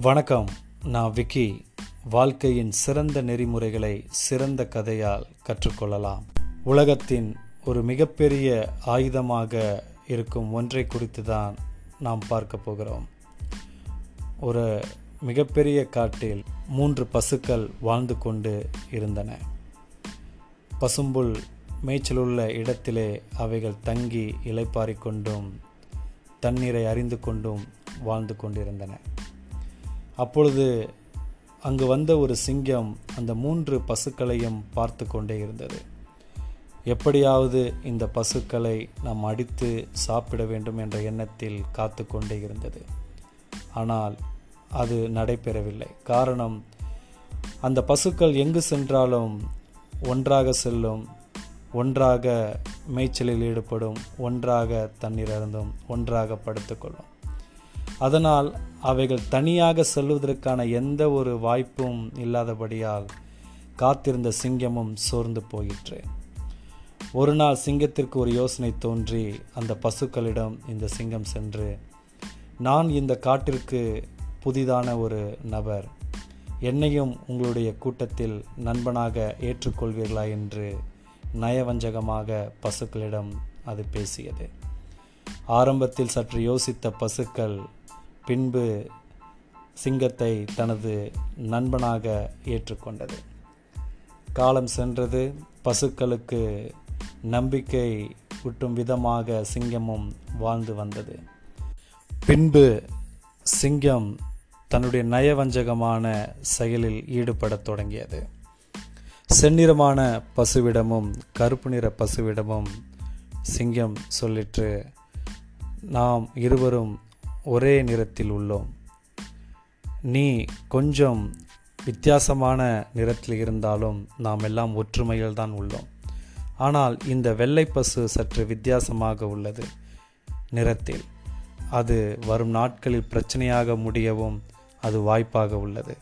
வணக்கம். நான் விக்கி. வாழ்க்கையின் சிறந்த நெறிமுறைகளை சிறந்த கதையால் கற்றுக்கொள்ளலாம். உலகத்தின் ஒரு மிகப்பெரிய ஆயுதமாக இருக்கும் ஒன்றை குறித்து தான் நாம் பார்க்க போகிறோம். ஒரு மிகப்பெரிய காட்டில் மூன்று பசுக்கள் வாழ்ந்து கொண்டு இருந்தன. பசும்புல் மேய்ச்சலுள்ள இடத்திலே அவைகள் தங்கி இலைப்பாரிக்கொண்டும் தண்ணீரை அறிந்து கொண்டும் வாழ்ந்து கொண்டிருந்தன. அப்பொழுது அங்கு வந்த ஒரு சிங்கம் அந்த மூன்று பசுக்களையும் பார்த்து கொண்டே இருந்தது. எப்படியாவது இந்த பசுக்களை நாம் அடித்து சாப்பிட வேண்டும் என்ற எண்ணத்தில் காத்து கொண்டே இருந்தது. ஆனால் அது நடைபெறவில்லை. காரணம் அந்த பசுக்கள் எங்கு சென்றாலும் ஒன்றாக செல்லும் ஒன்றாக மேய்ச்சலில் ஈடுபடும் ஒன்றாக தண்ணீர் அருந்தும் ஒன்றாக படுத்துக்கொள்ளும் அதனால் அவைகள் தனியாக செல்வதற்கான எந்த ஒரு வாய்ப்பும் இல்லாதபடியால் காத்திருந்த சிங்கமும் சோர்ந்து போயிற்று. ஒரு நாள் சிங்கத்திற்கு ஒரு யோசனை தோன்றி அந்த பசுக்களிடம் இந்த சிங்கம் சென்று நான் இந்த காட்டிற்கு புதிதான ஒரு நபர். என்னையும் உங்களுடைய கூட்டத்தில் நண்பனாக ஏற்றுக்கொள்வீர்களா? என்று நயவஞ்சகமாக பசுக்களிடம் அது பேசியது. ஆரம்பத்தில் சற்று யோசித்த பசுக்கள் பின்பு சிங்கத்தை தனது நண்பனாக ஏற்றுக்கொண்டது. காலம் சென்றது பசுக்களுக்கு நம்பிக்கை ஊட்டும் விதமாக சிங்கமும் வாழ்ந்து வந்தது. பின்பு சிங்கம் தன்னுடைய நயவஞ்சகமான செயலில் ஈடுபடத் தொடங்கியது. செந்நிறமான பசுவிடமும் கருப்பு நிற பசுவிடமும் சிங்கம் சொல்லிற்று நாம் இருவரும் ஒரே நிறத்தில் உள்ளோம். நீ கொஞ்சம் வித்தியாசமான நிறத்தில் இருந்தாலும் நாம் எல்லாம் ஒற்றுமையில் தான் உள்ளோம். ஆனால் இந்த வெள்ளை பசு சற்று வித்தியாசமாக உள்ளது. நிறத்தில். அது வரும் நாட்களில் பிரச்சனையாக முடியவும் அது வாய்ப்பாக உள்ளது.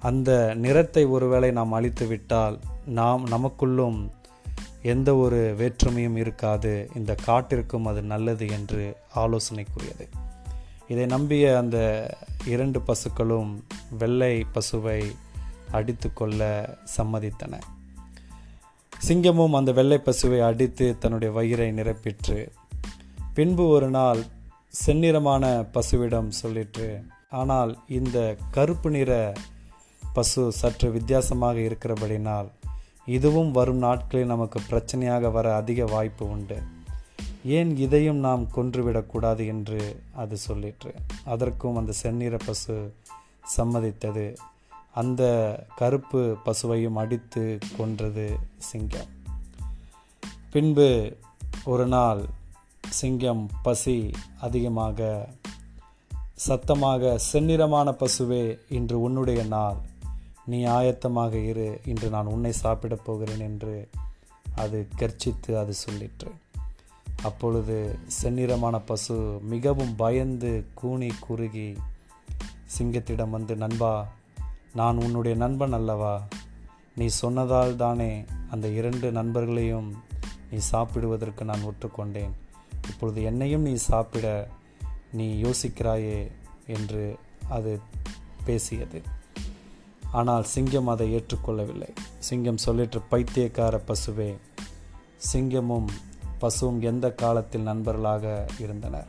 அந்த நிறத்தை ஒருவேளை நாம் அழித்துவிட்டால் நாம் நமக்குள்ளும் எந்த ஒரு வேற்றுமையும் இருக்காது. இந்த காட்டிற்கும் அது நல்லது என்று ஆலோசனைக்குரியது. இதை நம்பிய அந்த இரண்டு பசுக்களும் வெள்ளை பசுவை அடித்து கொள்ள சம்மதித்தன. சிங்கமும் அந்த வெள்ளை பசுவை அடித்து தன்னுடைய வயிறை நிரப்பிற்று. பின்பு ஒரு நாள் செந்நிறமான பசுவிடம் சொல்லிற்று ஆனால் இந்த கருப்பு நிற பசு சற்று வித்தியாசமாக இருக்கிறபடினால் இதுவும் வரும் நாட்களில் நமக்கு பிரச்சனையாக வர அதிக வாய்ப்பு உண்டு. ஏன் இதையும் நாம் கொன்றுவிடக்கூடாது என்று அது சொல்லிற்று. அதற்கும் அந்த செந்நிற பசு சம்மதித்தது. அந்த கருப்பு பசுவையும் அடித்து கொன்றது சிங்கம். பின்பு ஒரு நாள் சிங்கம் பசி அதிகமாக சத்தமாக செந்நிறமான பசுவே இன்று உன்னுடைய நாள். நீ ஆயத்தமாக இரு இன்று நான் உன்னை சாப்பிடப் போகிறேன் என்று அது கர்ச்சித்து அது சொல்லிற்று. அப்பொழுது செந்நிறமான பசு மிகவும் பயந்து கூனி குறுகி சிங்கத்திடம் வந்து நண்பா நான் உன்னுடைய நண்பன் அல்லவா? நீ சொன்னதால் தானே அந்த இரண்டு நண்பர்களையும் நீ சாப்பிடுவதற்கு நான் ஒற்றுக்கொண்டேன் இப்பொழுது என்னையும் நீ சாப்பிட நீ யோசிக்கிறாயே? என்று அது பேசியது. ஆனால் சிங்கம் அதை ஏற்றுக்கொள்ளவில்லை. சிங்கம் சொல்லிற்று பைத்தியக்கார பசுவே சிங்கமும் பசுவும் எந்த காலத்தில் நண்பர்களாக இருந்தனர்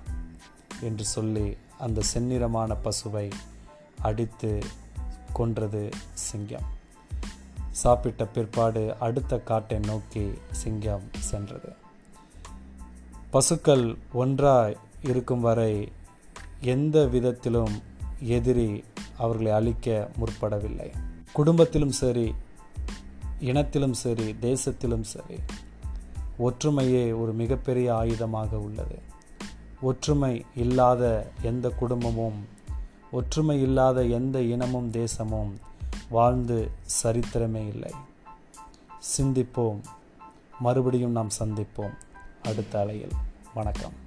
என்று சொல்லி அந்த செந்நிறமான பசுவை அடித்து கொன்றது சிங்கம். சாப்பிட்ட பிற்பாடு அடுத்த காட்டை நோக்கி சிங்கம் சென்றது. பசுக்கள் ஒன்றாய் இருக்கும் வரை எந்த விதத்திலும் எதிரி அவர்களை அழிக்க முற்படவில்லை. குடும்பத்திலும் சரி இனத்திலும் சரி தேசத்திலும் சரி ஒற்றுமையே ஒரு மிகப்பெரிய ஆயுதமாக உள்ளது. ஒற்றுமை இல்லாத எந்த குடும்பமும் ஒற்றுமை இல்லாத எந்த இனமும் தேசமும் வாழ்ந்து சரித்திரமே இல்லை. சிந்திப்போம். மறுபடியும் நாம் சந்திப்போம். அடுத்த அலையில். வணக்கம்.